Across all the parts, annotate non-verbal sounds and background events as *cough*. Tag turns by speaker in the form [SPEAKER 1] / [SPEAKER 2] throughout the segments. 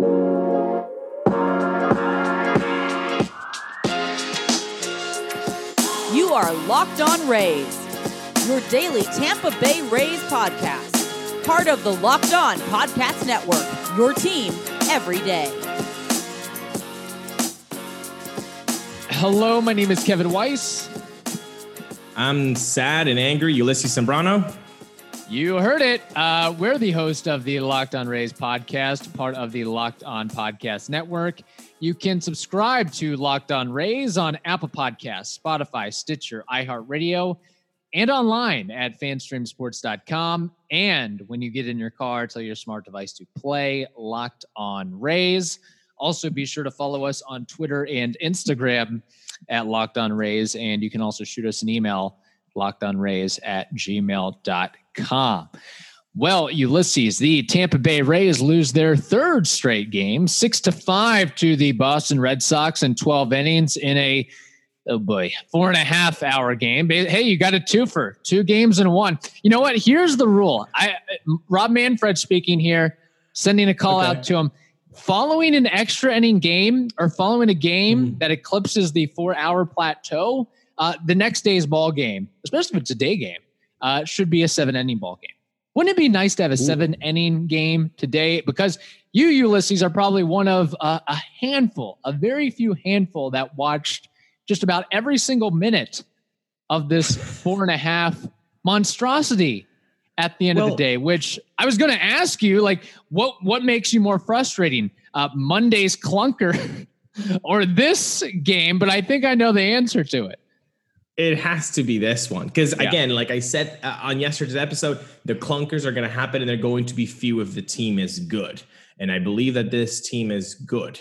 [SPEAKER 1] You are Locked On Rays, your daily Tampa Bay Rays podcast. Part of the Locked On Podcast Network, your team every day.
[SPEAKER 2] Hello, my name is Kevin Weiss.
[SPEAKER 3] I'm sad and angry, Ulysses Sembrano.
[SPEAKER 2] You heard it. Uh, we're the host of the Locked On Rays podcast, part of the Locked On Podcast Network. You can subscribe to Locked On Rays on Apple Podcasts, Spotify, Stitcher, iHeartRadio, and online at fanstreamsports.com. And when you get in your car, tell your smart device to play Locked On Rays. Also, be sure to follow us on Twitter and Instagram at Locked On Rays. And you can also shoot us an email, lockedonrays at gmail.com. Well, Ulysses, the Tampa Bay Rays lose their third straight game, six to five to the Boston Red Sox in 12 innings in a oh boy, four and a half hour game. Hey, you got a twofer, two games in one. You know what? Here's the rule. I Rob Manfred speaking here, sending a call okay. out to him. Following an extra inning game or following a game mm that eclipses the four hour plateau, uh, the next day's ball game, especially if it's a day game, uh, should be a seven inning ball game. Wouldn't it be nice to have a seven inning game today? Because you, Ulysses, are probably one of uh, a handful, a very few handful that watched just about every single minute of this *laughs* four and a half monstrosity at the end well, of the day. Which I was going to ask you, like, what what makes you more frustrating, uh, Monday's clunker *laughs* or this game? But I think I know the answer to it.
[SPEAKER 3] It has to be this one because yeah. again, like I said uh, on yesterday's episode, the clunkers are going to happen and they're going to be few if the team is good. And I believe that this team is good.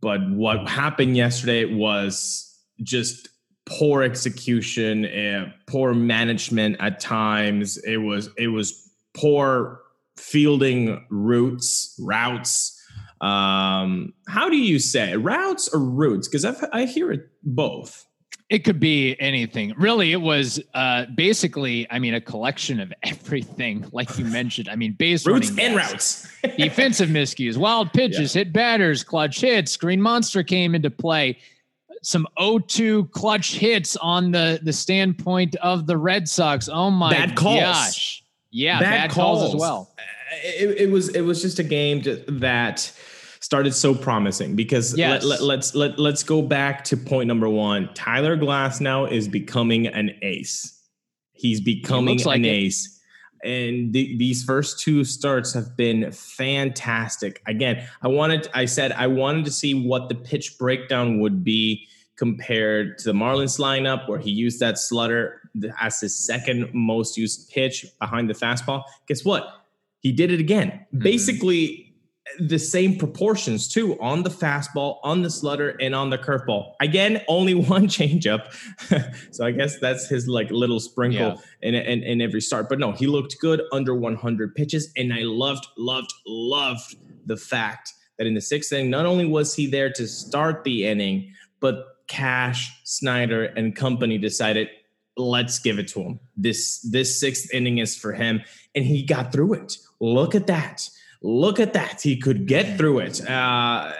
[SPEAKER 3] But what happened yesterday was just poor execution, uh, poor management at times. It was it was poor fielding routes, routes. Um, how do you say routes or routes? Because I hear it both.
[SPEAKER 2] It could be anything. Really, it was uh, basically, I mean, a collection of *laughs* everything, like you mentioned. I mean, base
[SPEAKER 3] routes and routes, *laughs*
[SPEAKER 2] defensive miscues, wild pitches, yeah. hit batters, clutch hits. Green Monster came into play. Some 0-2 clutch hits on the the standpoint of the Red Sox. Oh my bad calls. gosh! Yeah, bad, bad calls. calls. as well.
[SPEAKER 3] It, it was it was just a game that started so promising because yes. let, let, let's let, let's go back to point number one. Tyler Glasnow is becoming an ace. He's becoming like an it. ace. And the, these first two starts have been fantastic. Again, I wanted, I said, I wanted to see what the pitch breakdown would be compared to the Marlins lineup, where he used that slutter as his second most used pitch behind the fastball. Guess what? He did it again. Mm-hmm. Basically, the same proportions too on the fastball, on the slutter, and on the curveball. Again, only *laughs* one changeup. *laughs* so I guess that's his like little sprinkle yeah. in, in, in every start. But no, he looked good under 100 pitches, and I loved, loved, loved the fact that in the sixth inning, not only was he there to start the inning, but Cash, Snyder, and company decided let's give it to him. This this sixth inning is for him, and he got through it. Look at that look at that. He could get through it. Uh,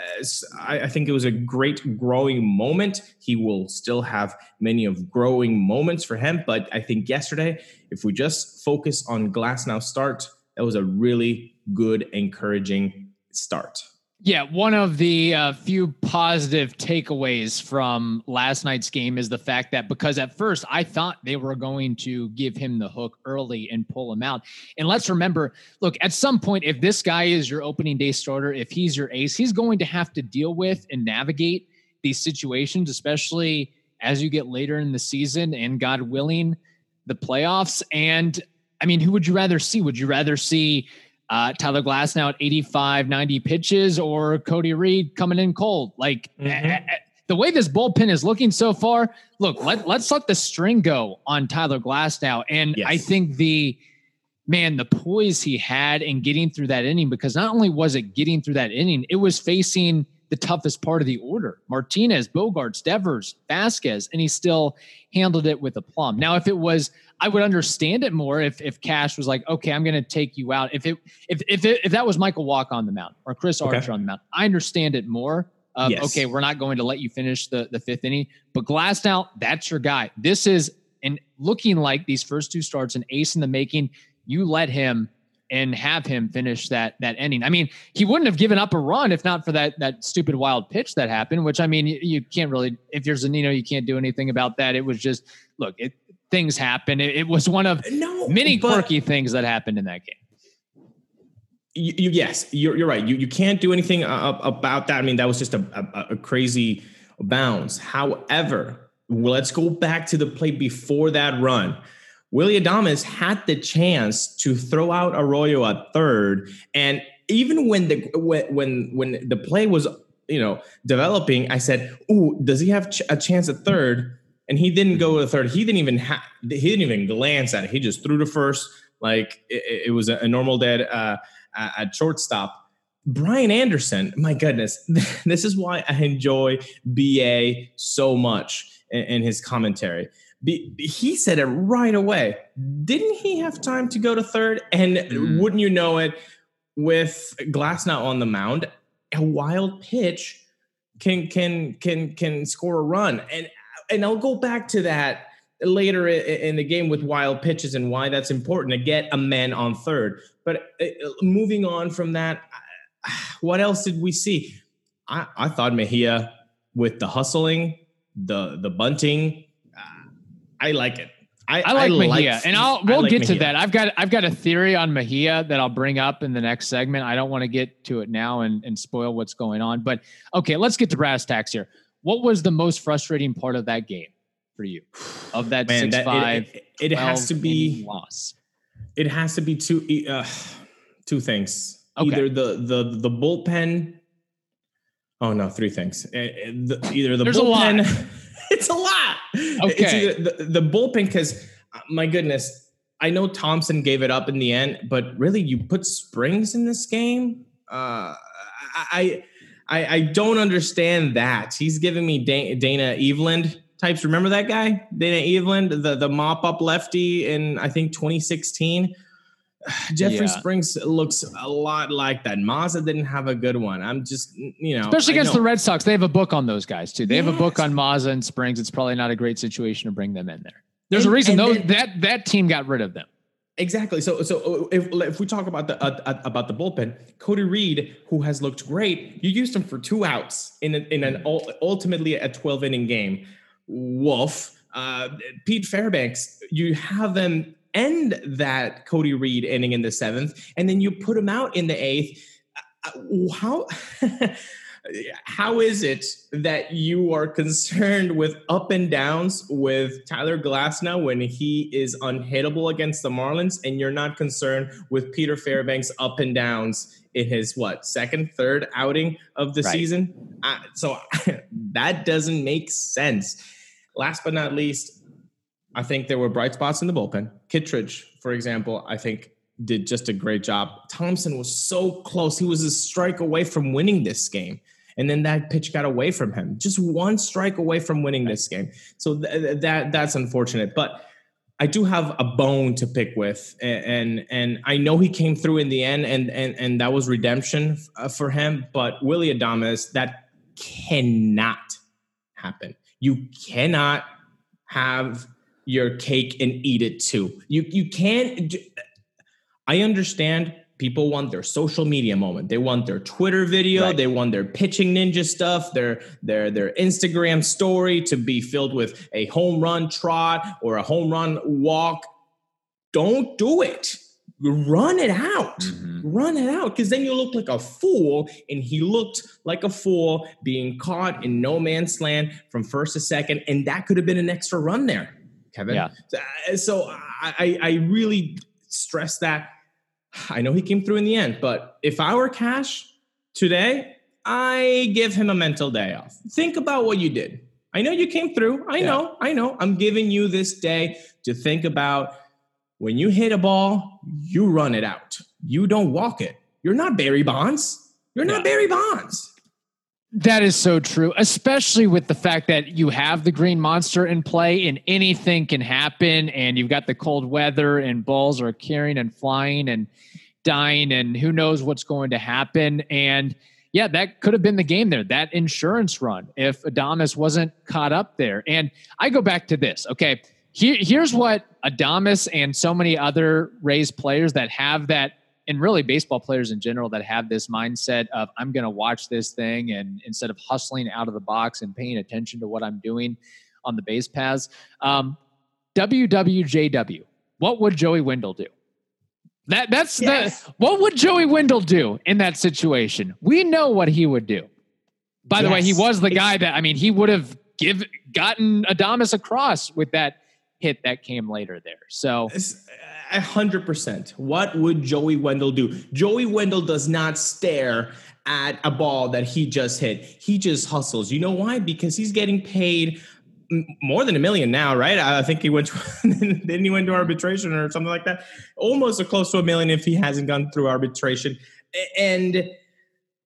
[SPEAKER 3] I, I, think it was a great growing moment. He will still have many of growing moments for him. But I think yesterday, if we just focus on Glasnow start, that was a really good, encouraging start.
[SPEAKER 2] Yeah, one of the uh, few positive takeaways from last night's game is the fact that because at first I thought they were going to give him the hook early and pull him out. And let's remember look, at some point, if this guy is your opening day starter, if he's your ace, he's going to have to deal with and navigate these situations, especially as you get later in the season and God willing, the playoffs. And I mean, who would you rather see? Would you rather see uh, Tyler Glasnow at 85, 90 pitches, or Cody Reed coming in cold. Like mm-hmm. a, a, the way this bullpen is looking so far, look, let, let's let the string go on Tyler Glasnow. And yes. I think the man, the poise he had in getting through that inning, because not only was it getting through that inning, it was facing the toughest part of the order. Martinez, Bogaerts, Devers, Vazquez, and he still handled it with a plum. Now, if it was, I would understand it more if if Cash was like, okay, I'm going to take you out. If it if if it, if that was Michael Wacha on the mound or Chris Archer okay. on the mound, I understand it more. Of, yes. Okay, we're not going to let you finish the the fifth inning, but Glasnow, that's your guy. This is and looking like these first two starts, an ace in the making. You let him and have him finish that that ending. I mean, he wouldn't have given up a run if not for that that stupid wild pitch that happened. Which I mean, you, you can't really if you're Zunino, you can't do anything about that. It was just look, it, things happen. It, it, was one of no, many quirky things that happened in that game.
[SPEAKER 3] You, you, yes, you're, you're right. You you can't do anything uh, about that. I mean, that was just a, a, a crazy bounce. However, let's go back to the play before that run Willy Adames had the chance to throw out Arroyo at third, and even when the when when the play was you know developing, I said, "Ooh, does he have a chance at third? And he didn't go to third. He didn't even ha- he didn't even glance at it. He just threw to first like it, it was a, normal dead uh, at shortstop. Brian Anderson, my goodness, *laughs* this is why I enjoy BA so much in, in his commentary he said it right away. Didn't he have time to go to third? And mm. wouldn't you know it, with Glasnow on the mound, a wild pitch can can can can score a run. And and I'll go back to that later in the game with wild pitches and why that's important to get a man on third. But uh, moving on from that, *sighs* what else did we see? I, I thought Mejia with the hustling, the the bunting, I like it.
[SPEAKER 2] I, I like I Mejia, like, and I'll we'll like get Mejia. to that. I've got I've got a theory on Mejia that I'll bring up in the next segment. I don't want to get to it now and, and spoil what's going on, but okay, let's get to brass tacks here. What was the most frustrating part of that game for you? Of that Man, six that, five,
[SPEAKER 3] it, it, it has to be loss. It has to be two uh, two things. Okay. Either the the the bullpen. Oh no, three things. Uh, either the There's bullpen. *laughs* it's a lot. Okay. the, the bullpen, because uh, my goodness, I know Thompson gave it up in the end, but really, you put Springs in this game. Uh, I, I, I don't understand that. He's giving me Dana Eveland types. Remember that guy, Dana Eveland, the the mop up lefty in I think 2016. Jeffrey yeah. Springs looks a lot like that. Mazza didn't have a good one. I'm just, you know,
[SPEAKER 2] especially against the Red Sox, they have a book on those guys too. They yes. have a book on Mazza and Springs. It's probably not a great situation to bring them in there. There's and, a reason though that that team got rid of them.
[SPEAKER 3] Exactly. So, so uh, if, if we talk about the uh, uh, about the bullpen, Cody Reed, who has looked great, you used him for two outs in in an ultimately a 12 inning game. Wolf, uh, Pete Fairbanks, you have them end that Cody Reed inning in the seventh, and then you put him out in the eighth. Uh, how *laughs* how is it that you are concerned with up and downs with Tyler Glasnow when he is unhittable against the Marlins, and you're not concerned with Peter Fairbanks up and downs in his what second, third outing of the right. season? Uh, so *laughs* that doesn't make sense. Last but not least, I think there were bright spots in the bullpen. Kittredge, for example, I think did just a great job. Thompson was so close. He was a strike away from winning this game. And then that pitch got away from him. Just one strike away from winning this game. So th- that that's unfortunate. But I do have a bone to pick with, and, and and, I know he came through in the end, and and and that was redemption uh, for him. But Willy Adames, that cannot happen. You cannot have your cake and eat it too. You you can't. I understand people want their social media moment. They want their Twitter video. Right. They want their pitching ninja stuff. Their their their Instagram story to be filled with a home run trot or a home run walk. Don't do it. Run it out. Mm-hmm. Run it out. Because then you look like a fool. And he looked like a fool being caught in no man's land from first to second. And that could have been an extra run there. Kevin. Yeah. So uh, I, I really stress that. I know he came through in the end, but if I were Cash today, I give him a mental day off. Think about what you did. I know you came through. I yeah. know. I know. I'm giving you this day to think about when you hit a ball, you run it out. You don't walk it. You're not Barry Bonds. You're not yeah. Barry Bonds.
[SPEAKER 2] That is so true, especially with the fact that you have the green monster in play and anything can happen. And you've got the cold weather and balls are carrying and flying and dying, and who knows what's going to happen. And yeah, that could have been the game there, that insurance run, if Adames wasn't caught up there. And I go back to this. Okay. Here, here's what Adames and so many other Rays players that have that and really baseball players in general that have this mindset of I'm going to watch this thing and instead of hustling out of the box and paying attention to what I'm doing on the base paths. Um, WWJW. What would Joey Wendle do? That that's yes. the what would Joey Wendle do in that situation? We know what he would do. By yes. the way, he was the guy that I mean, he would have give gotten Adames across with that hit that came later there. So
[SPEAKER 3] a hundred percent. What would Joey Wendle do? Joey Wendle does not stare at a ball that he just hit. He just hustles. You know why? Because he's getting paid more than a million now, right? I think he went to, *laughs* then he went to arbitration or something like that. Almost close to a million if he hasn't gone through arbitration. And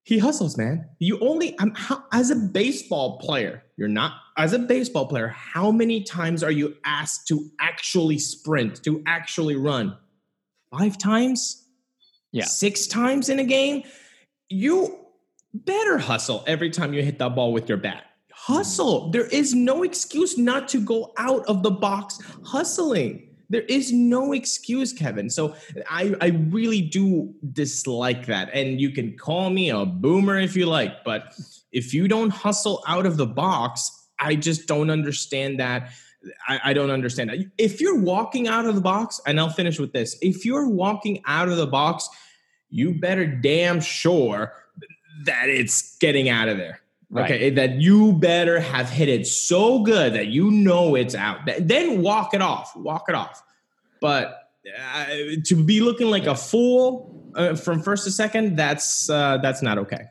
[SPEAKER 3] he hustles, man. You only I'm, how, as a baseball player, you're not as a baseball player. How many times are you asked to actually sprint, to actually run? Five times?
[SPEAKER 2] Yeah,
[SPEAKER 3] six times in a game. You better hustle every time you hit that ball with your bat. Hustle. There is no excuse not to go out of the box hustling. There is no excuse, Kevin. So I, I really do dislike that. And you can call me a boomer if you like, but if you don't hustle out of the box, I just don't understand that. I, I don't understand that. If you're walking out of the box, and I'll finish with this if you're walking out of the box, you better damn sure that it's getting out of there. Right. Okay, that you better have hit it so good that you know it's out. Then walk it off. Walk it off. But uh, to be looking like a fool uh, from first to second, that's uh, that's not okay.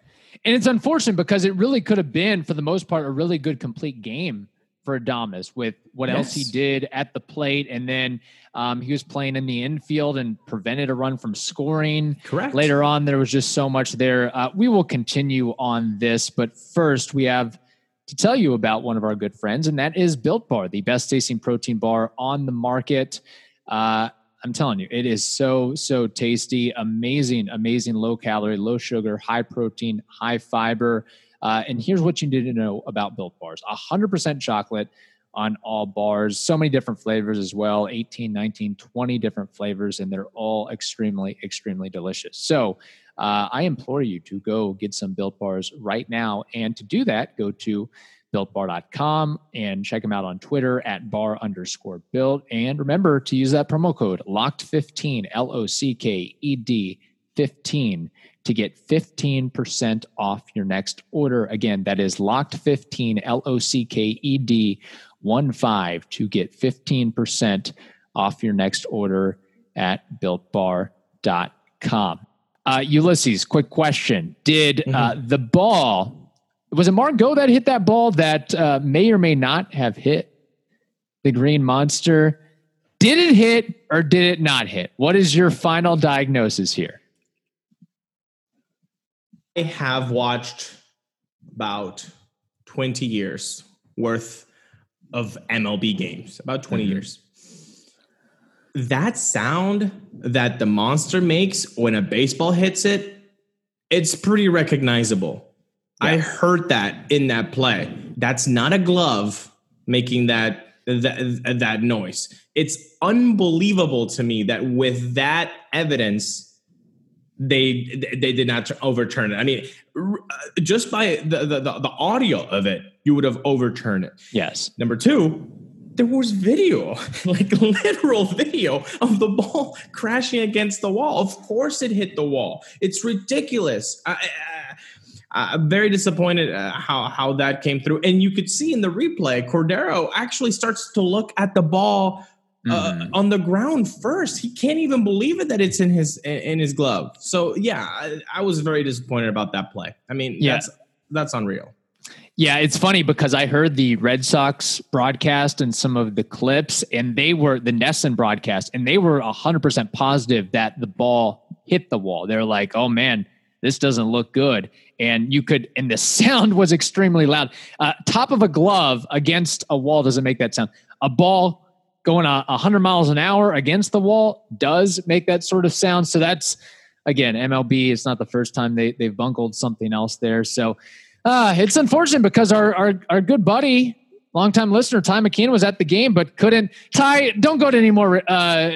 [SPEAKER 2] And it's unfortunate because it really could have been, for the most part, a really good complete game for Adames with what yes. else he did at the plate. And then um, he was playing in the infield and prevented a run from scoring.
[SPEAKER 3] Correct.
[SPEAKER 2] Later on, there was just so much there. Uh, we will continue on this, but first, we have to tell you about one of our good friends, and that is Built Bar, the best tasting protein bar on the market. Uh, I'm telling you, it is so, so tasty. Amazing, amazing low calorie, low sugar, high protein, high fiber. Uh, and here's what you need to know about Built Bars 100% chocolate on all bars. So many different flavors as well 18, 19, 20 different flavors, and they're all extremely, extremely delicious. So uh, I implore you to go get some Built Bars right now. And to do that, go to builtbar.com and check them out on Twitter at bar underscore built. And remember to use that promo code locked15, L O C K E D 15 to get 15% off your next order. Again, that is locked 15, L O C K E D 1 5 to get 15% off your next order at builtbar.com. Uh, Ulysses, quick question. Did uh, mm-hmm. the ball was it Margot that hit that ball that uh, may or may not have hit the green monster? Did it hit or did it not hit? What is your final diagnosis here?
[SPEAKER 3] I have watched about 20 years worth of MLB games, about 20 mm-hmm. years. That sound that the monster makes when a baseball hits it, it's pretty recognizable. I heard that in that play. That's not a glove making that that, that noise. It's unbelievable to me that with that evidence they they did not overturn it. I mean, just by the, the the audio of it, you would have overturned it.
[SPEAKER 2] Yes.
[SPEAKER 3] Number two, there was video, *laughs* like literal video of the ball crashing against the wall. Of course, it hit the wall. It's ridiculous. I, I'm very disappointed uh, how how that came through. And you could see in the replay, Cordero actually starts to look at the ball uh, mm-hmm. on the ground first. He can't even believe it that it's in his in his glove. So yeah, I, I was very disappointed about that play. I mean, yeah. that's that's unreal.
[SPEAKER 2] Yeah, it's funny because I heard the Red Sox broadcast and some of the clips, and they were the NESN broadcast, and they were 100% positive that the ball hit the wall. They're like, oh man, this doesn't look good. And you could, and the *laughs* sound was extremely loud. Uh, top of a glove against a wall doesn't make that sound. A ball going a 100 miles an hour against the wall does make that sort of sound. So that's, again, MLB, it's not the first time they, they've bungled something else there. So uh, it's unfortunate because our, our, our good buddy, longtime listener Ty McKeon was at the game, but couldn't. Ty, don't go to any more uh,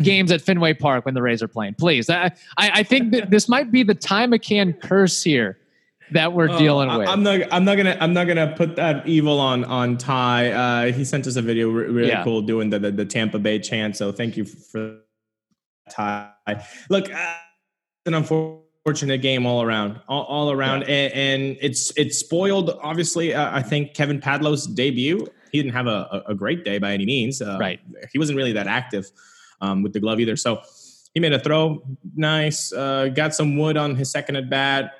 [SPEAKER 2] games at Fenway Park when the Rays are playing, please. I, I, I think this might be the Ty McKeon curse here that we're uh, dealing with.
[SPEAKER 3] I'm not. I'm not gonna. I'm not gonna put that evil on on Ty. Uh, he sent us a video really yeah. cool doing the, the, the Tampa Bay chant. So thank you for Ty. Look, uh, an unfortunate game all around, all, all around, yeah. and, and, it's it's spoiled. Obviously, uh, I think Kevin Padlo's debut. He didn't have a, a great day by any means.
[SPEAKER 2] Uh, right.
[SPEAKER 3] He wasn't really that active um, with the glove either. So he made a throw, nice. Uh, got some wood on his second at bat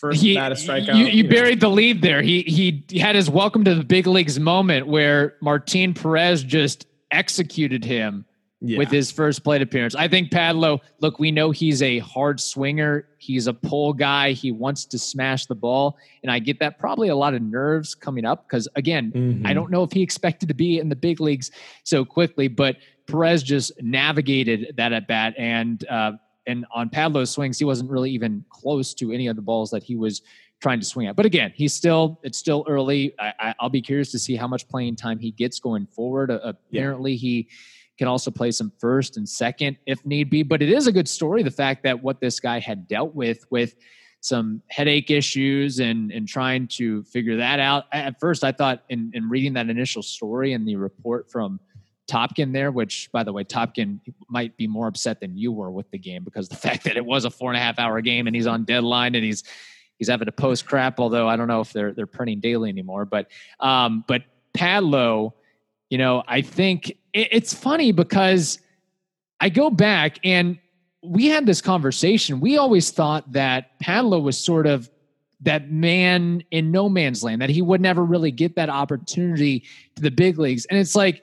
[SPEAKER 3] first he, bat a strikeout.
[SPEAKER 2] You, you buried the lead there. He he had his welcome to the big leagues moment where Martin Perez just executed him yeah. with his first plate appearance. I think Padlo, look, we know he's a hard swinger. He's a pull guy. He wants to smash the ball. And I get that probably a lot of nerves coming up because, again, mm-hmm. I don't know if he expected to be in the big leagues so quickly, but Perez just navigated that at bat. And uh, and on Padlo's swings, he wasn't really even close to any of the balls that he was trying to swing at. But again, he's still it's still early. I, will be curious to see how much playing time he gets going forward. Uh, apparently, yeah. he can also play some first and second if need be. But it is a good story the fact that what this guy had dealt with with some headache issues and and trying to figure that out. At first, I thought in, in reading that initial story and the report from Topkin there, which by the way, Topkin might be more upset than you were with the game because the *laughs* fact that it was a four and a half hour game and he's on deadline and he's he's having to post crap. Although I don't know if they're they're printing daily anymore, but um, but Padlo, you know, I think it, it's funny because I go back and we had this conversation. We always thought that Padlo was sort of that man in no man's land, that he would never really get that opportunity to the big leagues. And it's like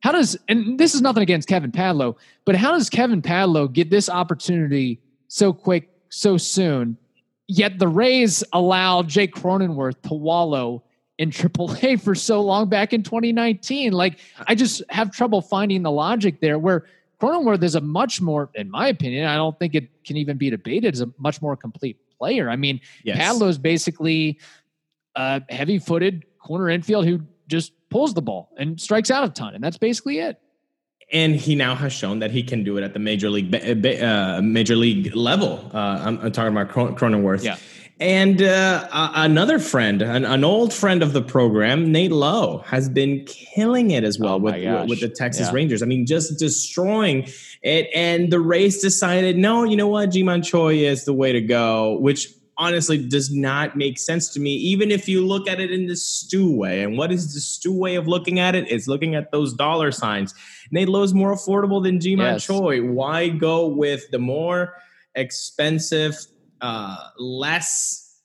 [SPEAKER 2] how does and this is nothing against Kevin Padlo, but how does Kevin Padlo get this opportunity so quick, so soon? Yet the Rays allowed Jake Cronenworth to wallow in AAA for so long back in 2019. Like I just have trouble finding the logic there. Where Cronenworth is a much more, in my opinion, I don't think it can even be debated as a much more complete player. I mean, yes. Padlo's basically a heavy-footed corner infield who just pulls the ball and strikes out a ton, and that's basically it.
[SPEAKER 3] And he now has shown that he can do it at the major league uh, major league level. Uh, I'm, I'm, talking about Cronenworth.
[SPEAKER 2] Yeah.
[SPEAKER 3] And uh, another friend, an, an, old friend of the program, Nate Lowe, has been killing it as well oh with with the Texas yeah. Rangers. I mean, just destroying it. And the Rays decided, no, you know what, Ji-Man Choi is the way to go, which honestly does not make sense to me, even if you look at it in the stew way. And what is the stew way of looking at it? It's looking at those dollar signs. Nate Lowe is more affordable than Ji-Man yes. Choi. Why go with the more expensive, uh, less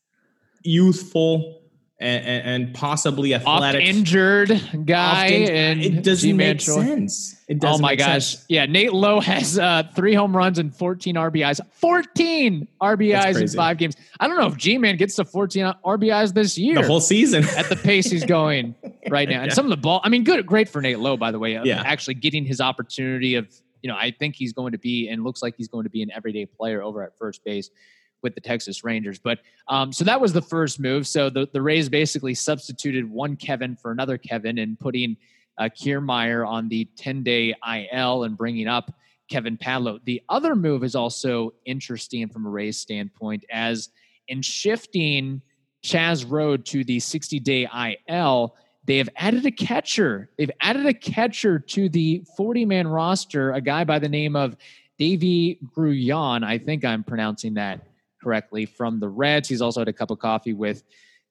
[SPEAKER 3] youthful, and, and, possibly athletic,
[SPEAKER 2] injured guy, and
[SPEAKER 3] it doesn't Ji-Man make Choi. sense. It
[SPEAKER 2] doesn't. Oh my gosh! Sense. Yeah, Nate Lowe has uh, three home runs and 14 RBIs. 14 RBIs in five games. I don't know if Ji-Man gets to 14 RBIs this year.
[SPEAKER 3] The whole season
[SPEAKER 2] at the pace he's going *laughs* right now, and yeah. some of the ball. I mean, good, great for Nate Lowe, by the way. Yeah, actually getting his opportunity of you know, I think he's going to be and looks like he's going to be an everyday player over at first base with the Texas Rangers. But um, so that was the first move. So the, the Rays basically substituted one Kevin for another Kevin and putting uh, Kiermaier on the 10 day IL and bringing up Kevin Padlo. The other move is also interesting from a Rays standpoint, as in shifting Chaz Roe to the 60 day IL, they have added a catcher. They've added a catcher to the 40 man roster, a guy by the name of Deivy Grullon. I think I'm pronouncing that correctly from the Reds. He's also had a cup of coffee with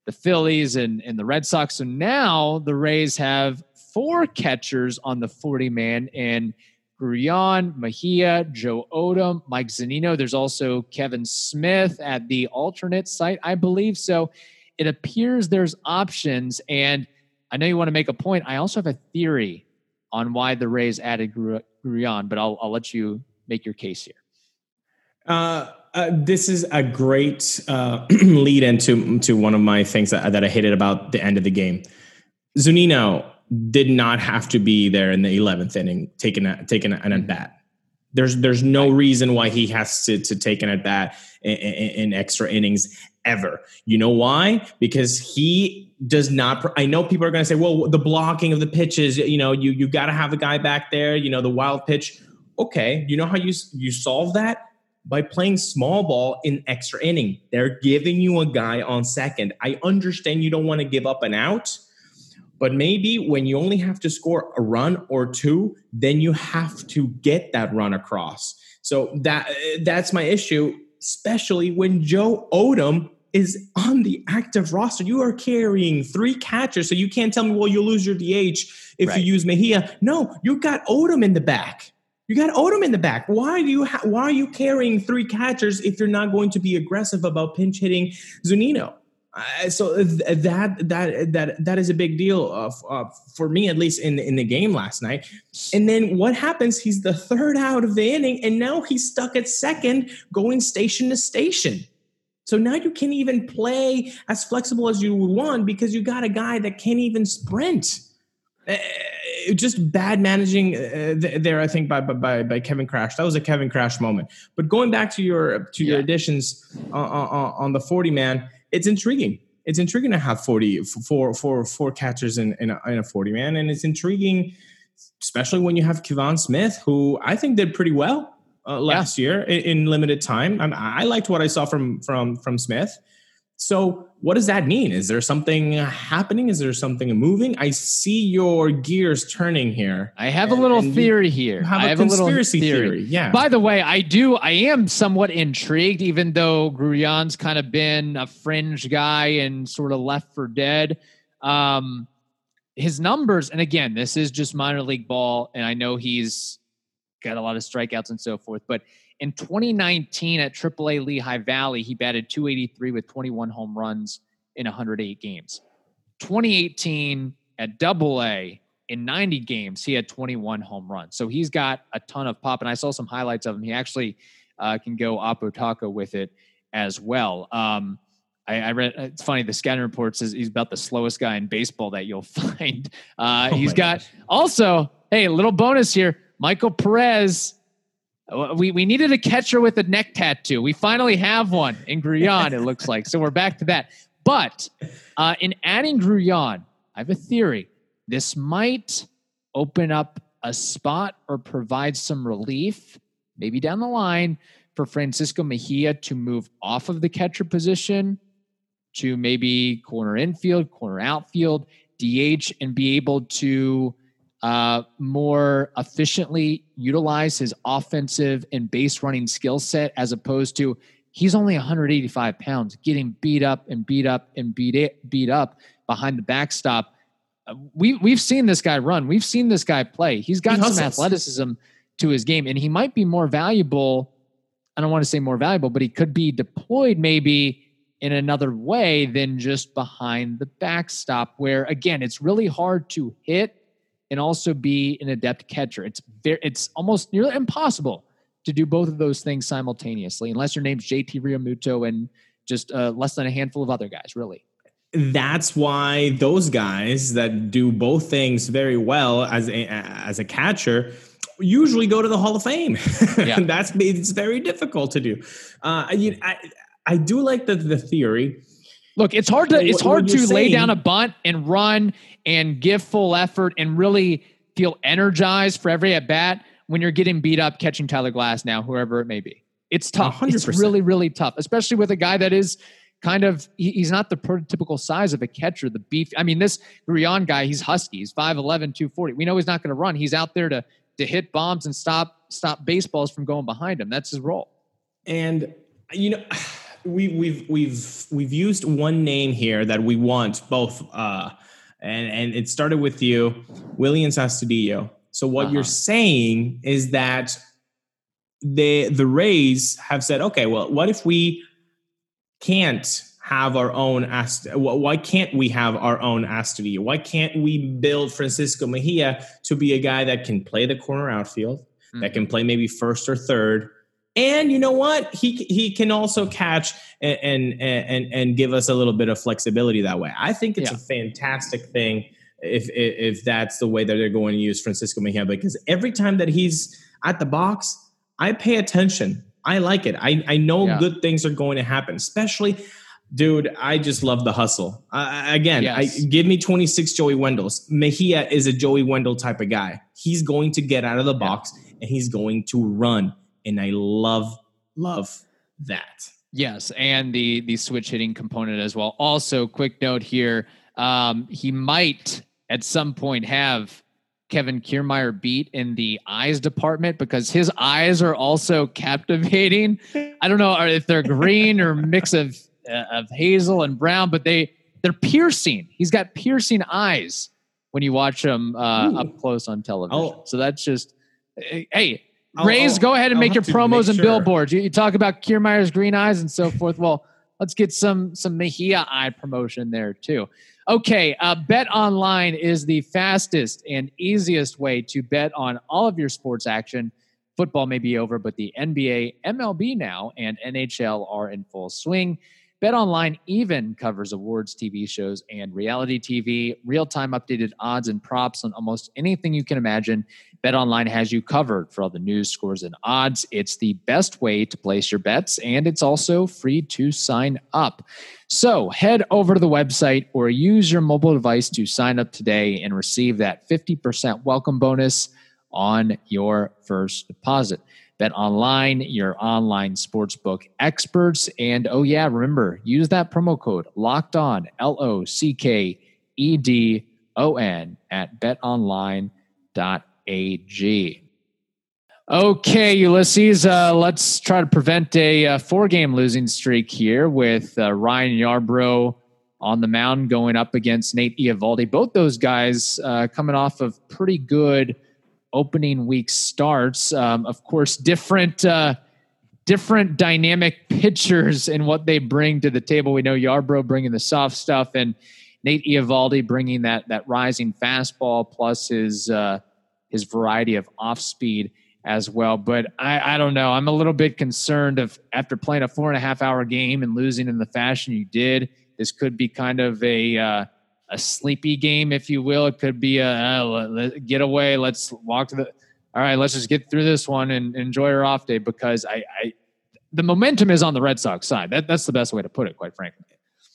[SPEAKER 2] the Phillies and, and the Red Sox. So now the Rays have four catchers on the 40 man and Grullon, Mejia, Joe Odom, Mike Zunino. There's also Kevan Smith at the alternate site, I believe. So it appears there's options. And I know you want to make a point. I also have a theory on why the Rays added Grullon, but I'll, I'll let you make your case here.
[SPEAKER 3] Uh, uh, this is a great uh, *clears throat* lead into to one of my things that, that I hated about the end of the game. Zunino did not have to be there in the 11th inning taking a, taking an at bat. There's there's no reason why he has to to take an at bat in, in, in extra innings ever. You know why? Because he does not. I know people are going to say, "Well, the blocking of the pitches, you know, you you got to have a guy back there. You know, the wild pitch." Okay, you know how you you solve that by playing small ball in extra inning. They're giving you a guy on second. I understand you don't want to give up an out, but maybe when you only have to score a run or two, then you have to get that run across. So that that's my issue, especially when Joe Odom is on the active roster. You are carrying three catchers, so you can't tell me, well, you lose your DH if right. you use Mejia. No, you got Odom in the back. You got Odom in the back. Why do you ha- why are you carrying three catchers if you're not going to be aggressive about pinch hitting Zunino? Uh, so that that that that is a big deal uh, uh, for me at least in in the game last night. And then what happens? He's the third out of the inning, and now he's stuck at second, going station to station. So now you can't even play as flexible as you would want because you got a guy that can't even sprint. Uh, just bad managing uh, there, I think by, by by Kevin Crash. That was a Kevin Crash moment. But going back to your to your additions on, on, on the forty man it's intriguing. It's intriguing to have 40 four, four, four catchers in, in a, in a 40 man. And it's intriguing, especially when you have Kevan Smith, who I think did pretty well uh, last yeah. year in, in, limited time. I, I liked what I saw from, from, from Smith. So, what does that mean? Is there something happening? Is there something moving? I see your gears turning here.
[SPEAKER 2] I have and, a little theory here.
[SPEAKER 3] Have I have conspiracy a little theory. theory. Yeah.
[SPEAKER 2] By the way, I do. I am somewhat intrigued, even though Grullon's kind of been a fringe guy and sort of left for dead. Um, his numbers, and again, this is just minor league ball, and I know he's got a lot of strikeouts and so forth, but in 2019 at AAA Lehigh Valley, he batted 283 with 21 home runs in 108 games. 2018 at AA in 90 games, he had 21 home runs. So he's got a ton of pop. And I saw some highlights of him. He actually uh, can go Oppo Taco with it as well. Um, I, I, read it's funny. The scouting report says he's about the slowest guy in baseball that you'll *laughs* find. Uh, oh he's got gosh. also, hey, a little bonus here. Michael Perez we, we needed a catcher with a neck tattoo. We finally have one in Grullon, it looks like. So we're back to that. But uh, in adding Grullon, I have a theory. This might open up a spot or provide some relief, maybe down the line, for Francisco Mejia to move off of the catcher position to maybe corner infield, corner outfield, DH, and be able to uh, more efficiently utilize his offensive and base running skill set as opposed to he's only 185 pounds getting beat up and beat up and beat it, beat up behind the backstop. We we've seen this guy run. We've seen this guy play. He's got he some athleticism to his game, and he might be more valuable. I don't want to say more valuable, but he could be deployed maybe in another way than just behind the backstop, where again, it's really hard to hit and also be an adept catcher. It's very, it's almost nearly impossible to do both of those things simultaneously, unless your name's JT Realmuto and just uh, less than a handful of other guys, really.
[SPEAKER 3] That's why those guys that do both things very well as a, as a catcher usually go to the Hall of Fame. *laughs* Yeah. That's it's very difficult to do. Uh, I, I, I do like the the theory
[SPEAKER 2] Look, it's hard to it's hard to saying, lay down a bunt and run and give full effort and really feel energized for every at bat when you're getting beat up catching Tyler Glasnow, whoever it may be. It's tough. 100%. It's really, really tough, especially with a guy that is kind of he's not the prototypical size of a catcher, the beef. I mean, this Grullon guy, he's husky. He's 5'11, 240. We know he's not going to run. He's out there to to hit bombs and stop stop baseballs from going behind him. That's his role.
[SPEAKER 3] And you know we, we've we've we've used one name here that we want both, uh, and and it started with you, William Astudillo. So what uh-huh. you're saying is that the the Rays have said, okay, well, what if we can't have our own Ast- why can't we have our own Astudillo? Why can't we build Francisco Mejia to be a guy that can play the corner outfield, mm-hmm. that can play maybe first or third, And you know what? He he can also catch and and and, and give us a little bit of flexibility that way. I think it's yeah. a fantastic thing if, if if that's the way that they're going to use Francisco Mejia because every time that he's at the box, I pay attention. I like it. I I know yeah. good things are going to happen, especially dude, I just love the hustle. Uh, again, yes. I, give me 26 Joey Wendles. Mejia is a Joey Wendle type of guy. He's going to get out of the box yeah. and he's going to run. And I love, love that.
[SPEAKER 2] Yes, and the the switch hitting component as well. Also, quick note here: um, he might at some point have Kevin Kiermaier beat in the eyes department because his eyes are also *laughs* captivating. I don't know if they're green or *laughs* mix of uh, of hazel and brown, but they they're piercing. He's got piercing eyes when you watch him uh, up close on television. Oh. So that's just hey. I'll, Rays, I'll, go ahead and I'll make your promos make and sure. billboards. You, you, talk about Kiermaier's green eyes and so forth. Well, let's get some some Mejia eye promotion there too. Okay, uh, Bet Online is the fastest and easiest way to bet on all of your sports action. Football may be over, but the NBA, MLB now, and NHL are in full swing. BetOnline even covers awards, TV shows, and reality TV, real time updated odds and props on almost anything you can imagine. BetOnline has you covered for all the news, scores, and odds. It's the best way to place your bets, and it's also free to sign up. So head over to the website or use your mobile device to sign up today and receive that 50% welcome bonus on your first deposit. Bet online, your online sportsbook experts. And oh, yeah, remember, use that promo code locked on, L O C K E D O N, at betonline.ag. Okay, Ulysses, uh, let's try to prevent a, uh, four game losing streak here with uh, Ryan Yarbrough on the mound going up against Nate Eovaldi. Both those guys uh, coming off of pretty good opening week starts. Um, of course, different uh, different dynamic pitchers and what they bring to the table. We know Yarbrough bringing the soft stuff, and Nate Eovaldi bringing that that rising fastball plus his uh, his variety of off speed as well. But I, I don't know. I'm a little bit concerned of after playing a four and a half hour game and losing in the fashion you did. This could be kind of a uh, a sleepy game, if you will. It could be a uh, get away. Let's walk to the. All right, let's just get through this one and enjoy our off day because I, I the momentum is on the Red Sox side. That, that's the best way to put it, quite frankly.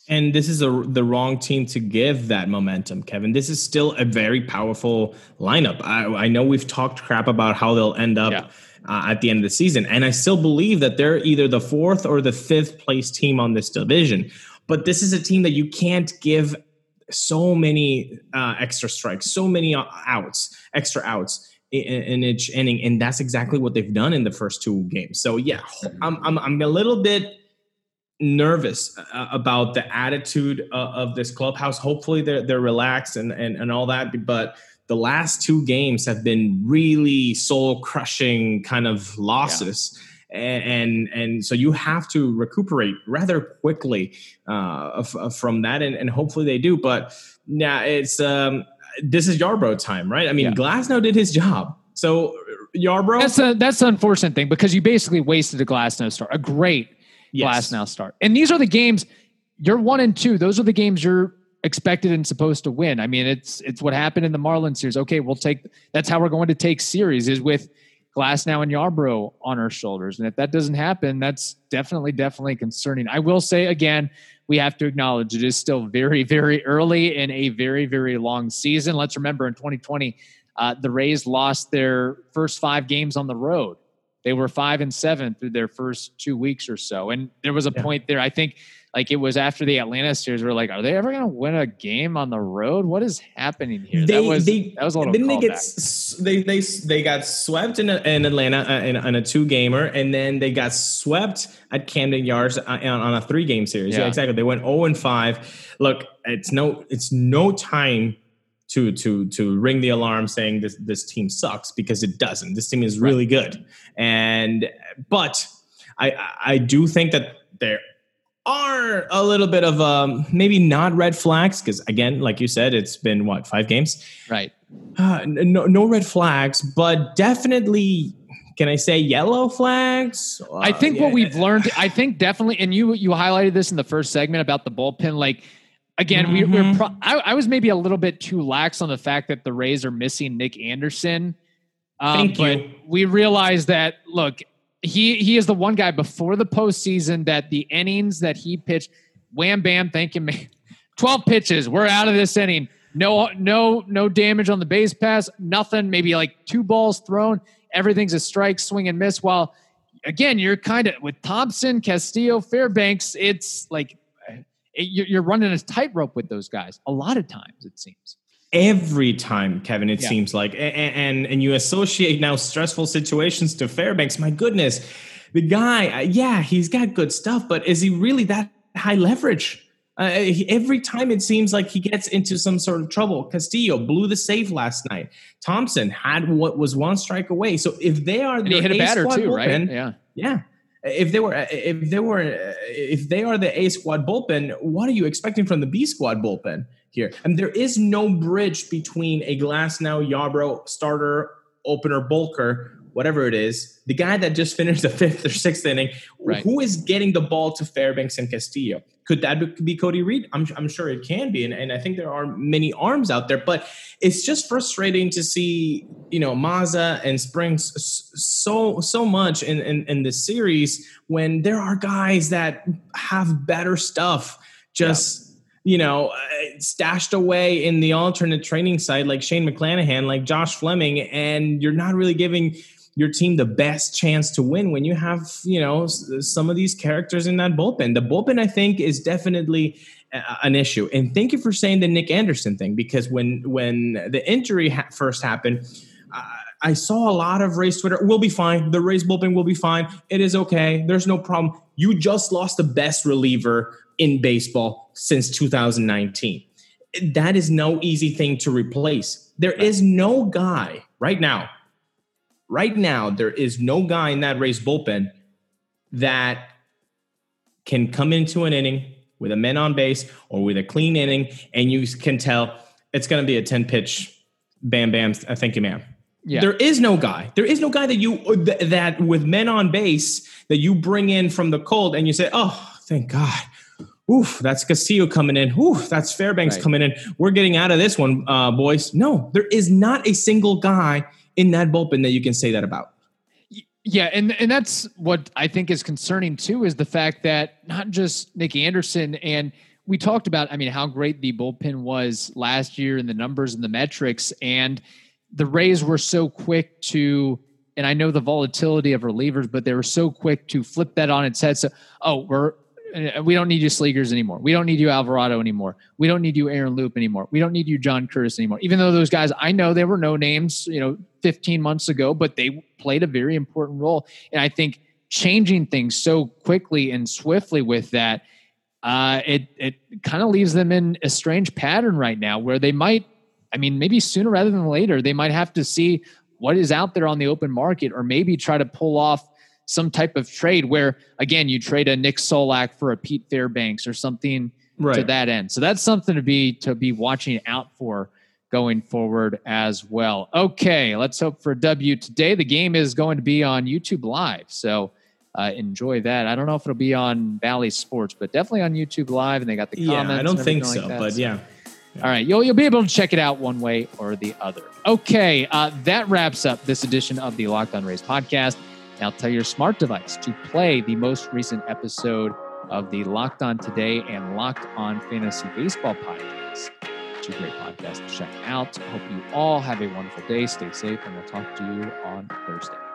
[SPEAKER 3] And this is a, the wrong team to give that momentum, Kevin. This is still a very powerful lineup. I, I know we've talked crap about how they'll end up yeah. uh, at the end of the season, and I still believe that they're either the fourth or the fifth place team on this division. But this is a team that you can't give so many uh, extra strikes, so many uh, outs, extra outs in, in, each inning, and that's exactly what they've done in the first two games. So yeah, I'm I'm, I'm a little bit nervous uh, about the attitude uh, of this clubhouse. Hopefully they're they're relaxed and and and all that, but the last two games have been really soul crushing kind of losses. Yeah and and so you have to recuperate rather quickly uh, from that, and, and hopefully they do. But now it's um, this is Yarbrough time, right? I mean, yeah. Glasnow did his job, so Yarbrough.
[SPEAKER 2] That's a, that's the unfortunate thing because you basically wasted a Glasnow start, a great yes. Glasnow start, and these are the games you're one and two. Those are the games you're expected and supposed to win. I mean, it's it's what happened in the Marlins series. Okay, we'll take. That's how we're going to take series is with Glasnow and Yarbrough on our shoulders. And if that doesn't happen, that's definitely, definitely concerning. I will say again, we have to acknowledge it is still very, very early in a very, very long season. Let's remember in 2020, uh, the Rays lost their first five games on the road. They were five and seven through their first two weeks or so. And there was a yeah. point there, I think like it was after the Atlanta series. We are like, are they ever going to win a game on the road? What is happening here?
[SPEAKER 3] They,
[SPEAKER 2] that was
[SPEAKER 3] they,
[SPEAKER 2] that was a little.
[SPEAKER 3] Didn't
[SPEAKER 2] they
[SPEAKER 3] get they they they got swept in, in Atlanta uh, in, in, a two gamer, and then they got swept at Camden Yards uh, on, on a three game series. Yeah. yeah, exactly. They went zero and five. Look, it's no it's no time to to to ring the alarm saying this this team sucks because it doesn't. This team is really right. good, and but I I do think that there are a little bit of um, maybe not red flags because again, like you said, it's been what five games,
[SPEAKER 2] right?
[SPEAKER 3] Uh, no, no red flags, but definitely can I say yellow flags?
[SPEAKER 2] Uh, I think yeah. what we've learned, I think definitely, and you you highlighted this in the first segment about the bullpen. Like again, mm-hmm. we, are pro- I, I, was maybe a little bit too lax on the fact that the Rays are missing Nick Anderson.
[SPEAKER 3] Um, Thank you.
[SPEAKER 2] We realized that look, he he is the one guy before the postseason that the innings that he pitched, wham bam, thank you, man. *laughs* Twelve pitches, we're out of this inning. No, no, no damage on the base pass. Nothing. Maybe like two balls thrown. Everything's a strike, swing and miss. While again, you're kind of with Thompson, Castillo, Fairbanks. It's like eh, you're running a tightrope with those guys a lot of times. It seems
[SPEAKER 3] every time, Kevin. It yeah. seems like, and, and and you associate now stressful situations to Fairbanks. My goodness, the guy. Uh, yeah, he's got good stuff, but is he really that high leverage? Uh, he, every time it seems like he gets into some sort of trouble. Castillo blew the save last night. Thompson had what was one strike away. So if they are,
[SPEAKER 2] and he hit a batter too, bullpen, right?
[SPEAKER 3] Yeah, yeah. If they were, uh, if they were, uh, if they are the A squad bullpen, what are you expecting from the B squad bullpen here? And there is no bridge between a Glasnow Yarbrough starter, opener, Bulker whatever it is, the guy that just finished the *laughs* fifth or sixth inning, right. who is getting the ball to Fairbanks and Castillo? Could that be Cody Reed? I'm, I'm sure it can be. And, and I think there are many arms out there, but it's just frustrating to see, you know, Mazza and Springs so, so much in, in, in this series when there are guys that have better stuff just. Yeah you know, uh, stashed away in the alternate training site like Shane McClanahan, like Josh Fleming, and you're not really giving your team the best chance to win when you have you know some of these characters in that bullpen. The bullpen, I think, is definitely an issue. And thank you for saying the Nick Anderson thing because when when the injury ha- first happened. Uh, I saw a lot of Rays Twitter. We'll be fine. The Rays bullpen will be fine. It is okay. There's no problem. You just lost the best reliever in baseball since 2019. That is no easy thing to replace. There is no guy right now right now, there is no guy in that Rays bullpen that can come into an inning with a man on base or with a clean inning, and you can tell it's going to be a 10 pitch bam bam. Thank you, ma'am. Yeah. There is no guy. There is no guy that you that with men on base that you bring in from the cold and you say, "Oh, thank God." Oof, that's Castillo coming in. Oof, that's Fairbanks right. coming in. We're getting out of this one, uh, boys. No, there is not a single guy in that bullpen that you can say that about.
[SPEAKER 2] Yeah, and and that's what I think is concerning too is the fact that not just Nick Anderson and we talked about I mean how great the bullpen was last year and the numbers and the metrics and the Rays were so quick to and I know the volatility of relievers but they were so quick to flip that on its head so oh we're we don't need you Slegers anymore. We don't need you Alvarado anymore. We don't need you Aaron Loup anymore. We don't need you John Curtis anymore. Even though those guys, I know they were no names, you know, 15 months ago, but they played a very important role. And I think changing things so quickly and swiftly with that, uh, it it kind of leaves them in a strange pattern right now where they might, I mean, maybe sooner rather than later, they might have to see what is out there on the open market or maybe try to pull off some type of trade where again you trade a Nick Solak for a Pete Fairbanks or something right. to that end. So that's something to be to be watching out for going forward as well. Okay, let's hope for a W today. The game is going to be on YouTube Live, so uh, enjoy that. I don't know if it'll be on Bally Sports, but definitely on YouTube Live, and they got the comments.
[SPEAKER 3] Yeah, I don't think so, like but yeah.
[SPEAKER 2] All right, you'll you'll be able to check it out one way or the other. Okay, uh, that wraps up this edition of the Locked On Rays podcast. Now tell your smart device to play the most recent episode of the Locked On Today and Locked On Fantasy Baseball podcast. Two great podcasts to check out. Hope you all have a wonderful day. Stay safe, and we'll talk to you on Thursday.